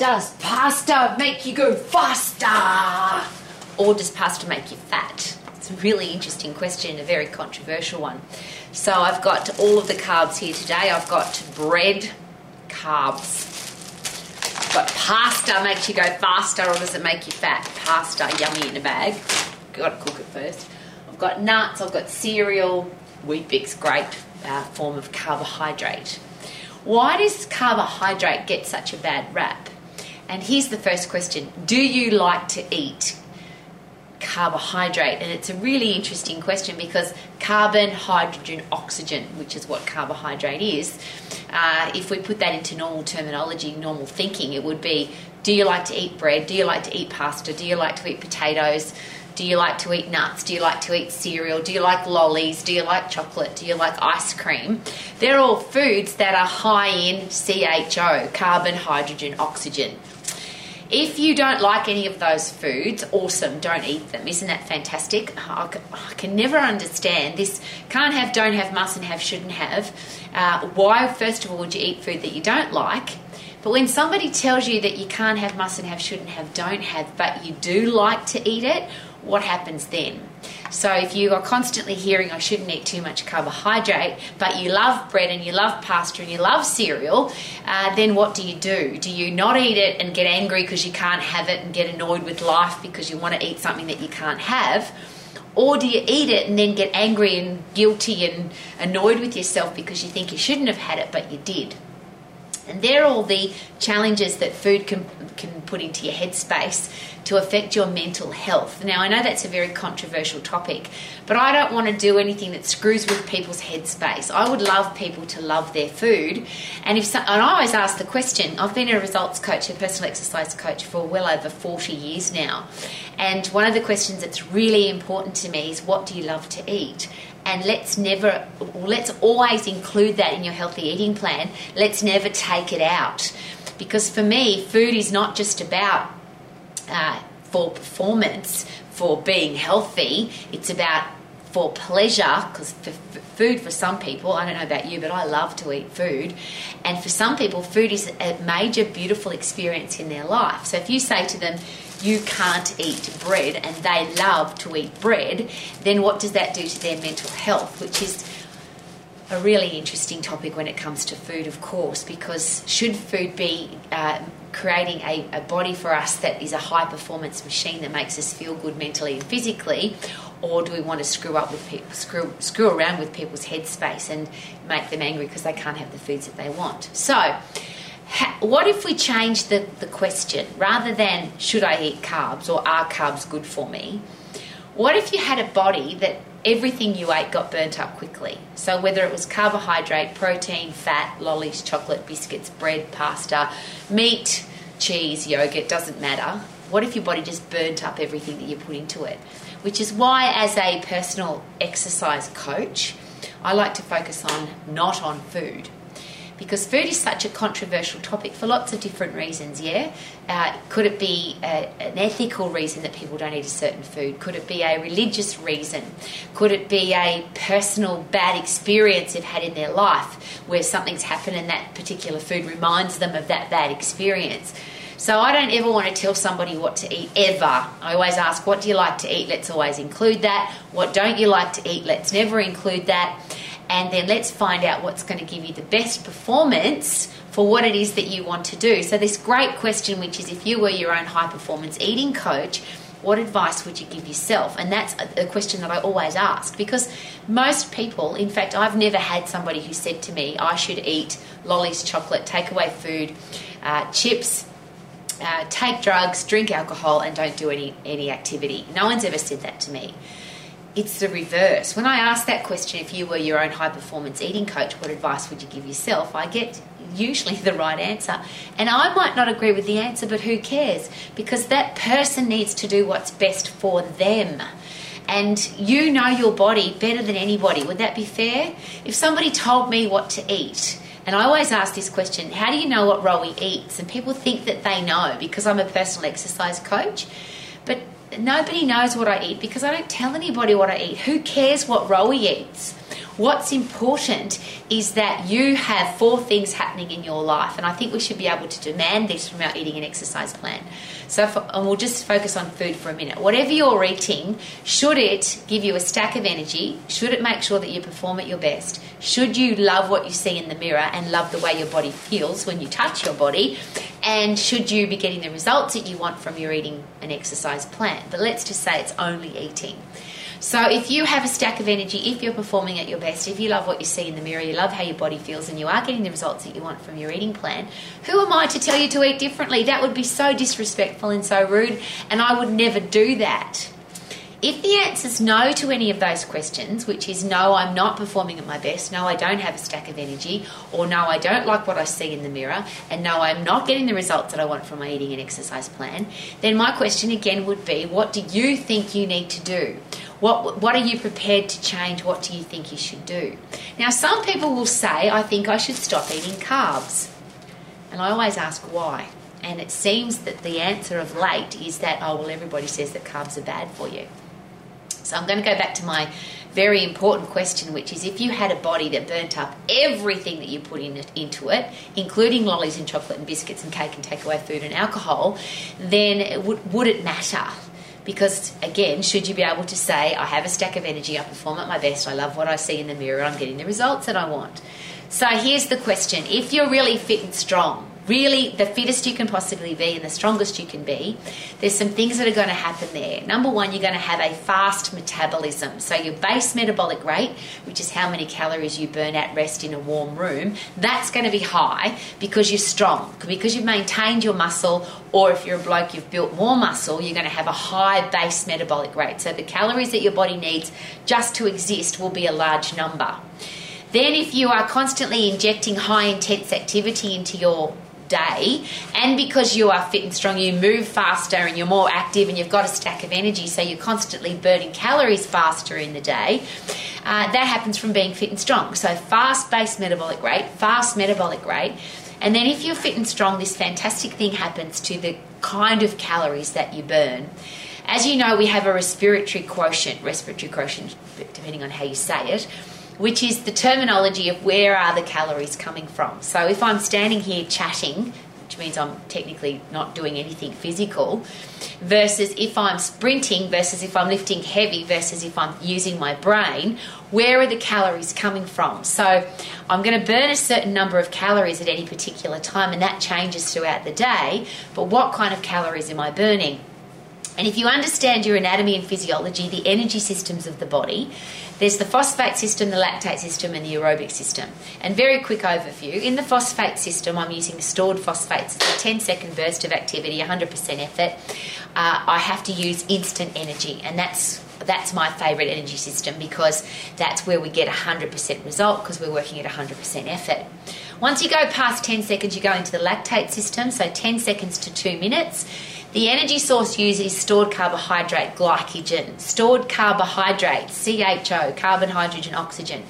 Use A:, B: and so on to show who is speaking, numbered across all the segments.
A: Does pasta make you go faster? Or does pasta make you fat? It's a really interesting question, a very controversial one. So I've got all of the carbs here today. I've got bread, carbs. I've got pasta makes you go faster or does it make you fat? Pasta, yummy in a bag. Got to cook it first. I've got nuts, I've got cereal. Weet-Bix, great uh, form of carbohydrate. Why does carbohydrate get such a bad rap? And here's the first question Do you like to eat carbohydrate? And it's a really interesting question because carbon, hydrogen, oxygen, which is what carbohydrate is, uh, if we put that into normal terminology, normal thinking, it would be do you like to eat bread? Do you like to eat pasta? Do you like to eat potatoes? Do you like to eat nuts? Do you like to eat cereal? Do you like lollies? Do you like chocolate? Do you like ice cream? They're all foods that are high in CHO, carbon, hydrogen, oxygen. If you don't like any of those foods, awesome, don't eat them. Isn't that fantastic? I can never understand this can't have, don't have, mustn't have, shouldn't have. Uh, why, first of all, would you eat food that you don't like? But when somebody tells you that you can't have, mustn't have, shouldn't have, don't have, but you do like to eat it, what happens then? So if you are constantly hearing I shouldn't eat too much carbohydrate, but you love bread and you love pasta and you love cereal, uh, then what do you do? Do you not eat it and get angry because you can't have it and get annoyed with life because you want to eat something that you can't have? Or do you eat it and then get angry and guilty and annoyed with yourself because you think you shouldn't have had it but you did? And they're all the challenges that food can, can put into your headspace to affect your mental health. Now, I know that's a very controversial topic, but I don't want to do anything that screws with people's headspace. I would love people to love their food. And if and I always ask the question I've been a results coach, a personal exercise coach for well over 40 years now. And one of the questions that's really important to me is what do you love to eat? And let's never let's always include that in your healthy eating plan. Let's never take it out. Because for me food is not just about uh, for performance for being healthy. It's about for pleasure because food for some people i don't know about you but i love to eat food. And for some people food is a major beautiful experience in their life. So if you say to them you can't eat bread and they love to eat bread, then what does that do to their mental health? Which is a really interesting topic when it comes to food, of course, because should food be uh, creating a, a, body for us that is a high performance machine that makes us feel good mentally and physically, or do we want to screw up with people, screw screw around with people's headspace and make them angry because they can't have the foods that they want? So what if we change the, the question rather than should I eat carbs or are carbs good for me? What if you had a body that everything you ate got burnt up quickly? So, whether it was carbohydrate, protein, fat, lollies, chocolate, biscuits, bread, pasta, meat, cheese, yogurt, doesn't matter. What if your body just burnt up everything that you put into it? Which is why, as a personal exercise coach, I like to focus on not on food because food is such a controversial topic for lots of different reasons. Yeah, uh, could it be a, an ethical reason that people don't eat a certain food? Could it be a religious reason? Could it be a personal bad experience they've had in their life where something's happened and that particular food reminds them of that bad experience? So I don't ever want to tell somebody what to eat ever. I always ask, what do you like to eat? Let's always include that. What don't you like to eat? Let's never include that and then let's find out what's going to give you the best performance for what it is that you want to do. So, this great question, which is if you were your own high performance eating coach, what advice would you give yourself? And that's a, question that I always ask because most people, in fact, I've never had somebody who said to me, I should eat lollies, chocolate, takeaway food, uh, chips, uh, take drugs, drink alcohol, and don't do any, any activity. No one's ever said that to me it's the reverse. When I ask that question, if you were your own high performance eating coach, what advice would you give yourself? I get usually the right answer. And I might not agree with the answer, but who cares? Because that person needs to do what's best for them. And you know your body better than anybody. Would that be fair? If somebody told me what to eat, and I always ask this question how do you know what Rowie eats? And people think that they know because I'm a personal exercise coach. But nobody knows what I eat because I don't tell anybody what I eat. Who cares what Rowie eats? What's important is that you have four things happening in your life, and I think we should be able to demand this from our eating and exercise plan. So, for, and we'll just focus on food for a minute. Whatever you're eating, should it give you a stack of energy? Should it make sure that you perform at your best? Should you love what you see in the mirror and love the way your body feels when you touch your body? And should you be getting the results that you want from your eating and exercise plan? But let's just say it's only eating. So if you have a stack of energy, if you're performing at your best, if you love what you see in the mirror, you love how your body feels, and you are getting the results that you want from your eating plan, who am I to tell you to eat differently? That would be so disrespectful and so rude, and I would never do that. If the answer is no to any of those questions, which is no, I'm not performing at my best, no, I don't have a stack of energy, or no, I don't like what I see in the mirror, and no, I'm not getting the results that I want from my eating and exercise plan, then my question again would be what do you think you need to do? What, what are you prepared to change? What do you think you should do? Now, some people will say, I think I should stop eating carbs. And I always ask why. And it seems that the answer of late is that, oh, well, everybody says that carbs are bad for you. So I'm going to go back to my very important question, which is if you had a body that burnt up everything that you put in it, into it, including lollies and chocolate and biscuits and cake and takeaway food and alcohol, then would, would it matter? Because again, should you be able to say, I have a stack of energy, I perform at my best, I love what I see in the mirror, I'm getting the results that I want? So here's the question if you're really fit and strong, really the fittest you can possibly be and the strongest you can be, there's some things that are going to happen there. Number one, you're going to have a fast metabolism. So your base metabolic rate, which is how many calories you burn at rest in a warm room, that's going to be high because you're strong, because you've maintained your muscle, or if you're a bloke, you've built more muscle, you're going to have a high base metabolic rate. So the calories that your body needs just to exist will be a large number. Then, if you are constantly injecting high intense activity into your day and because you are fit and strong you move faster and you're more active and you've got a stack of energy so you're constantly burning calories faster in the day uh, that happens from being fit and strong. So fast base metabolic rate fast metabolic rate and then if you're fit and strong this fantastic thing happens to the kind of calories that you burn. As you know we have a respiratory quotient respiratory quotient depending on how you say it which is the terminology of where are the calories coming from. So if I'm standing here chatting, which means I'm technically not doing anything physical, versus if I'm sprinting, versus if I'm lifting heavy, versus if I'm using my brain, where are the calories coming from? So I'm going to burn a certain number of calories at any particular time, and that changes throughout the day. But what kind of calories am I burning? And if you understand your anatomy and physiology, the energy systems of the body, there's the phosphate system, the lactate system, and the aerobic system. And very quick overview in the phosphate system, I'm using stored phosphates. It's a 10 second burst of activity, 100% effort. Uh, I have to use instant energy, and that's that's my favourite energy system because that's where we get 100% result because we're working at 100% effort. Once you go past 10 seconds, you go into the lactate system, so 10 seconds to 2 minutes. The energy source used is stored carbohydrate, glycogen, stored carbohydrate, CHO, carbon, hydrogen, oxygen.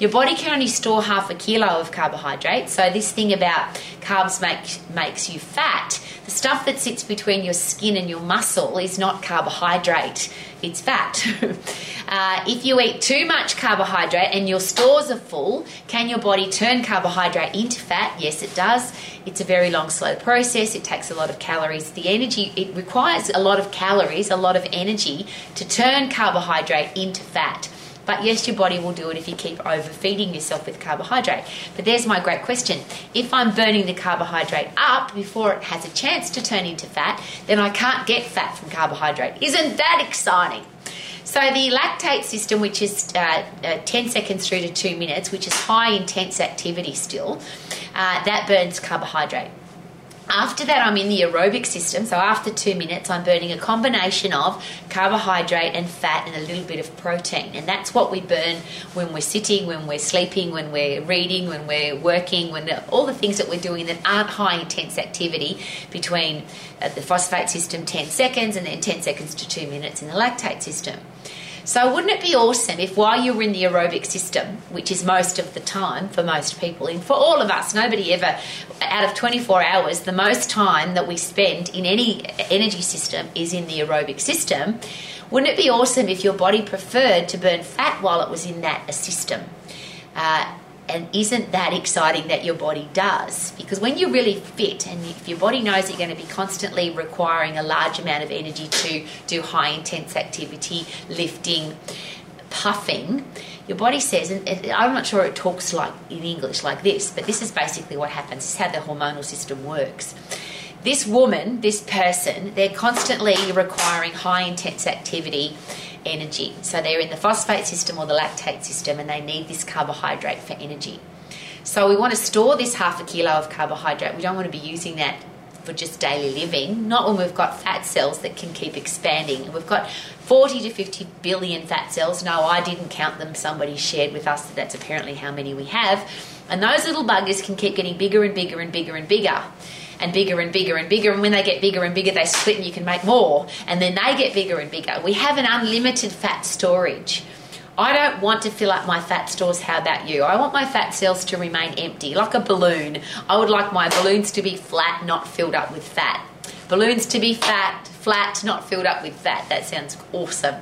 A: Your body can only store half a kilo of carbohydrate, so this thing about carbs make, makes you fat, the stuff that sits between your skin and your muscle is not carbohydrate, it's fat. uh, if you eat too much carbohydrate and your stores are full, can your body turn carbohydrate into fat? Yes, it does. It's a very long, slow process. It takes a lot of calories. The energy, it requires a lot of calories, a lot of energy to turn carbohydrate into fat. But yes, your body will do it if you keep overfeeding yourself with carbohydrate. But there's my great question. If I'm burning the carbohydrate up before it has a chance to turn into fat, then I can't get fat from carbohydrate. Isn't that exciting? So the lactate system, which is uh, uh, 10 seconds through to two minutes, which is high intense activity still, uh, that burns carbohydrate. After that, I'm in the aerobic system. So after two minutes, I'm burning a combination of carbohydrate and fat and a little bit of protein. And that's what we burn when we're sitting, when we're sleeping, when we're reading, when we're working, when all the things that we're doing that aren't high intense activity between uh, the phosphate system 10 seconds and then 10 seconds to two minutes in the lactate system. So, wouldn't it be awesome if while you're in the aerobic system, which is most of the time for most people, and for all of us, nobody ever, out of 24 hours, the most time that we spend in any energy system is in the aerobic system. Wouldn't it be awesome if your body preferred to burn fat while it was in that system? Uh, and isn't that exciting that your body does? Because when you're really fit and if your body knows you're going to be constantly requiring a large amount of energy to do high intense activity, lifting, puffing, your body says, and I'm not sure it talks like in English like this, but this is basically what happens. This is how the hormonal system works. This woman, this person, they're constantly requiring high intense activity energy. So they're in the phosphate system or the lactate system and they need this carbohydrate for energy. So we want to store this half a kilo of carbohydrate. We don't want to be using that for just daily living, not when we've got fat cells that can keep expanding. We've got 40 to 50 billion fat cells. No, I didn't count them. Somebody shared with us that that's apparently how many we have. And those little buggers can keep getting bigger and bigger and bigger and bigger and bigger and bigger and bigger. And when they get bigger and bigger, they split and you can make more. And then they get bigger and bigger. We have an unlimited fat storage. I don't want to fill up my fat stores. How about you? I want my fat cells to remain empty, like a balloon. I would like my balloons to be flat, not filled up with fat. Balloons to be fat, flat, not filled up with fat. That sounds awesome.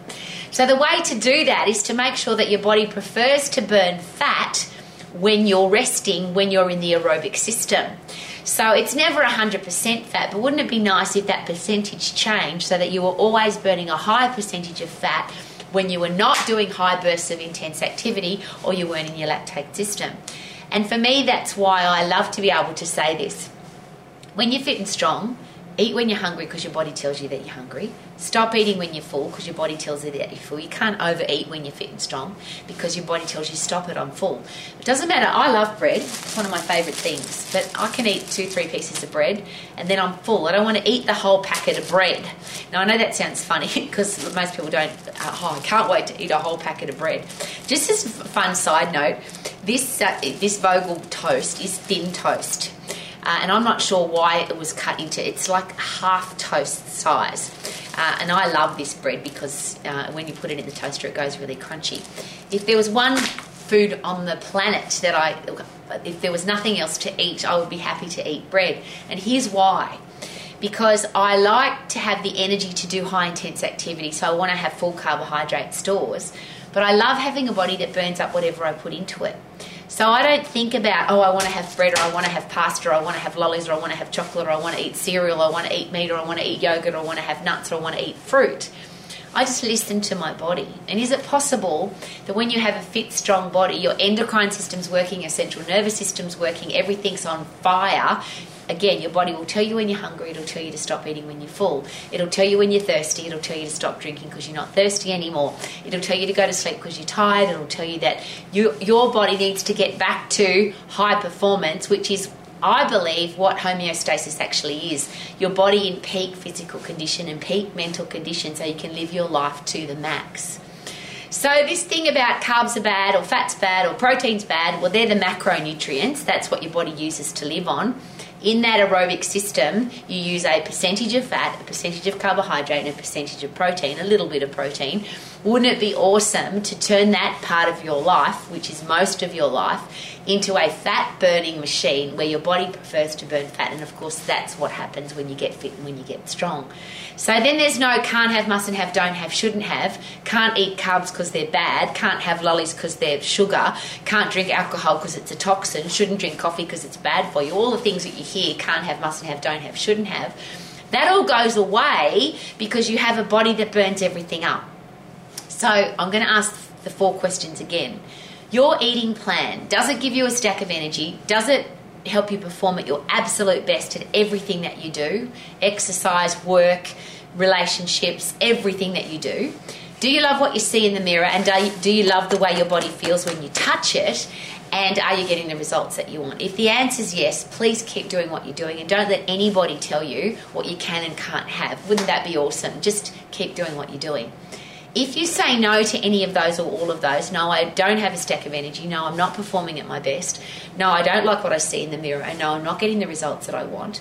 A: So, the way to do that is to make sure that your body prefers to burn fat when you're resting, when you're in the aerobic system. So it's never 100% fat, but wouldn't it be nice if that percentage changed so that you were always burning a higher percentage of fat when you were not doing high bursts of intense activity or you weren't in your lactate system? And for me, that's why I love to be able to say this. When you're fit and strong, Eat when you're hungry because your body tells you that you're hungry. Stop eating when you're full because your body tells you that you're full. You can't overeat when you're fit and strong because your body tells you stop it, I'm full. It doesn't matter. I love bread. It's one of my favourite things. But I can eat two, three pieces of bread and then I'm full. I don't want to eat the whole packet of bread. Now I know that sounds funny because most people don't. Oh, I can't wait to eat a whole packet of bread. Just as a fun side note, this uh, this Vogel toast is thin toast uh, and I'm not sure why it was cut into. It's like half toast size, uh, and I love this bread because uh, when you put it in the toaster, it goes really crunchy. If there was one food on the planet that I, if there was nothing else to eat, I would be happy to eat bread, and here's why because I like to have the energy to do high intense activity, so I want to have full carbohydrate stores. But I love having a body that burns up whatever I put into it. So I don't think about, oh, I want to have bread or I want to have pasta or I want to have lollies or I want to have chocolate or I want to eat cereal or I want to eat meat or I want to eat yogurt or I want to have nuts or I want to eat fruit. I just listen to my body. And is it possible that when you have a fit, strong body, your endocrine system's working, your central nervous system's working, everything's on fire, again, your body will tell you when you're hungry, it'll tell you to stop eating when you're full. It'll tell you when you're thirsty, it'll tell you to stop drinking because you're not thirsty anymore. It'll tell you to go to sleep because you're tired, it'll tell you that you, your body needs to get back to high performance, which is I believe what homeostasis actually is your body in peak physical condition and peak mental condition so you can live your life to the max. So, this thing about carbs are bad, or fat's bad, or protein's bad, well, they're the macronutrients. That's what your body uses to live on in that aerobic system, you use a percentage of fat, a percentage of carbohydrate, and a percentage of protein, a little bit of protein. Wouldn't it be awesome to turn that part of your life, which is most of your life, into a fat burning machine where your body prefers to burn fat? And of course, that's what happens when you get fit and when you get strong. So then there's no can't have, mustn't have, don't have, shouldn't have, can't eat carbs because they're bad, can't have lollies because they're sugar, can't drink alcohol because it's a toxin, shouldn't drink coffee because it's bad for you. All the things that you hear can't have, mustn't have, don't have, shouldn't have. That all goes away because you have a body that burns everything up. So I'm going to ask the four questions again. Your eating plan, does it give you a stack of energy? Does it help you perform at your absolute best at everything that you do exercise, work, relationships, everything that you do. Do you love what you see in the mirror and do you love the way your body feels when you touch it? And are you getting the results that you want? If the answer is yes, please keep doing what you're doing and don't let anybody tell you what you can and can't have. Wouldn't that be awesome? Just keep doing what you're doing. If you say no to any of those or all of those, no, I don't have a stack of energy, no, I'm not performing at my best, no, I don't like what I see in the mirror, and no, I'm not getting the results that I want,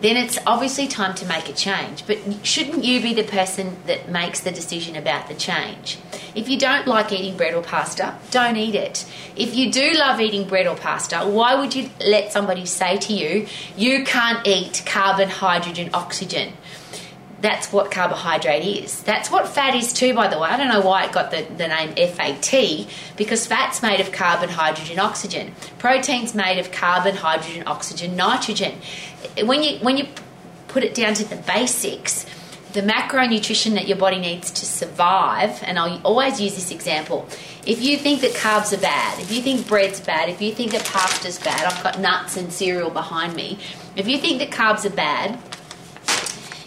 A: then it's obviously time to make a change. But shouldn't you be the person that makes the decision about the change? If you don't like eating bread or pasta, don't eat it. If you do love eating bread or pasta, why would you let somebody say to you, you can't eat carbon, hydrogen, oxygen? That's what carbohydrate is. That's what fat is too, by the way. I don't know why it got the, the name FAT, because fat's made of carbon, hydrogen, oxygen. Protein's made of carbon, hydrogen, oxygen, nitrogen. When you, when you put it down to the basics, the macronutrition that your body needs to survive, and I'll always use this example. If you think that carbs are bad, if you think bread's bad, if you think that pasta's bad, I've got nuts and cereal behind me. If you think that carbs are bad,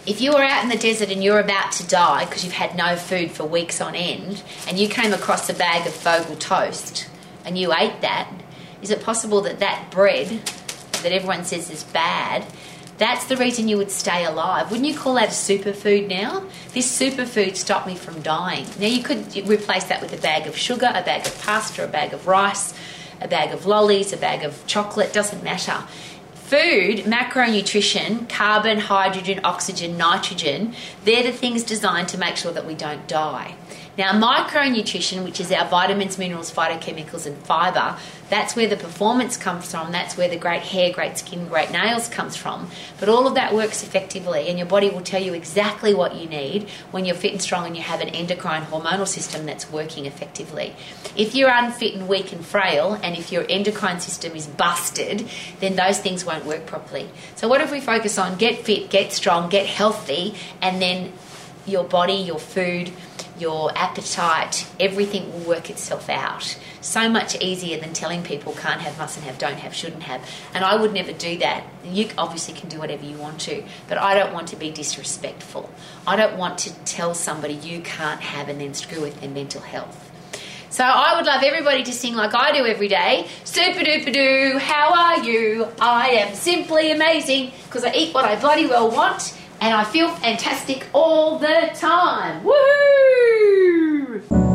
A: if you were out in the desert and you're about to die because you've had no food for weeks on end and you came across a bag of Vogel toast and you ate that, is it possible that that bread that everyone says is bad, that's the reason you would stay alive? Wouldn't you call that a superfood now? This superfood stopped me from dying. Now you could replace that with a bag of sugar, a bag of pasta, a bag of rice, a bag of lollies, a bag of chocolate, doesn't matter. Food, macronutrition, carbon, hydrogen, oxygen, nitrogen, they're the things designed to make sure that we don't die. Now, micronutrition, which is our vitamins, minerals, phytochemicals, and fibre, that's where the performance comes from. That's where the great hair, great skin, great nails comes from. But all of that works effectively, and your body will tell you exactly what you need when you're fit and strong and you have an endocrine hormonal system that's working effectively. If you're unfit and weak and frail, and if your endocrine system is busted, then those things won't work properly. So, what if we focus on get fit, get strong, get healthy, and then your body, your food, your appetite, everything will work itself out. So much easier than telling people can't have, mustn't have, don't have, shouldn't have. And I would never do that. You obviously can do whatever you want to, but I don't want to be disrespectful. I don't want to tell somebody you can't have and then screw with their mental health. So I would love everybody to sing like I do every day. Super duper doo, how are you? I am simply amazing because I eat what I bloody well want and I feel fantastic all the time. Woohoo!